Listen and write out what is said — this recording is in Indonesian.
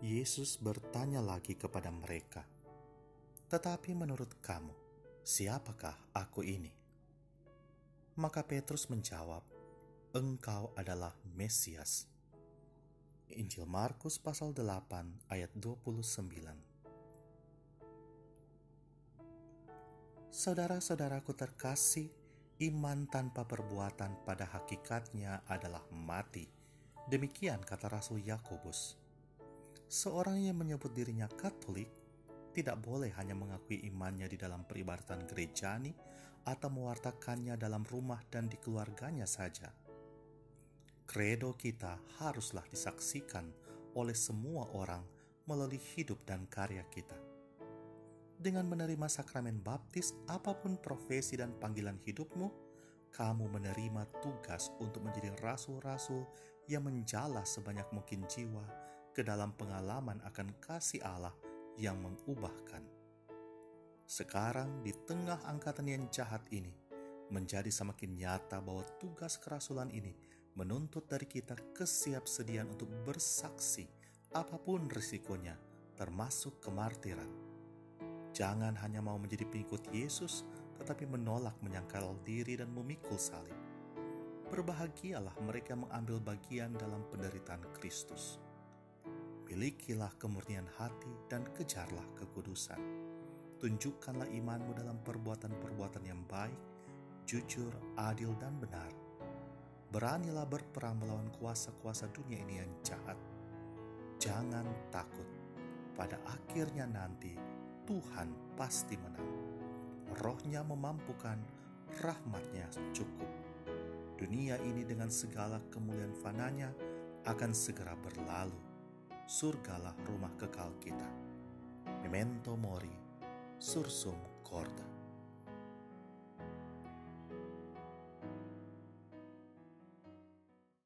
Yesus bertanya lagi kepada mereka, "Tetapi menurut kamu, siapakah aku ini?" Maka Petrus menjawab, "Engkau adalah Mesias." Injil Markus pasal 8 ayat 29. Saudara-saudaraku terkasih, iman tanpa perbuatan pada hakikatnya adalah mati. Demikian kata Rasul Yakobus. Seorang yang menyebut dirinya Katolik tidak boleh hanya mengakui imannya di dalam peribadatan gerejani atau mewartakannya dalam rumah dan di keluarganya saja. Kredo kita haruslah disaksikan oleh semua orang melalui hidup dan karya kita. Dengan menerima sakramen baptis, apa pun profesi dan panggilan hidupmu, kamu menerima tugas untuk menjadi rasul-rasul yang menjala sebanyak mungkin jiwa ke dalam pengalaman akan kasih Allah yang mengubahkan. Sekarang di tengah angkatan yang jahat ini, menjadi semakin nyata bahwa tugas kerasulan ini menuntut dari kita kesiapsediaan untuk bersaksi apa pun risikonya, termasuk kemartiran. Jangan hanya mau menjadi pengikut Yesus, tetapi menolak menyangkal diri dan memikul salib. Berbahagialah mereka mengambil bagian dalam penderitaan Kristus Milikilah kemurnian hati dan kejarlah kekudusan. Tunjukkanlah imanmu dalam perbuatan-perbuatan yang baik, jujur, adil, dan benar. Beranilah berperang melawan kuasa-kuasa dunia ini yang jahat. Jangan takut. Pada akhirnya nanti Tuhan pasti menang. Rohnya memampukan, rahmatnya cukup. Dunia ini dengan segala kemuliaan fananya akan segera berlalu surgalah rumah kekal kita. Memento mori, sursum corda.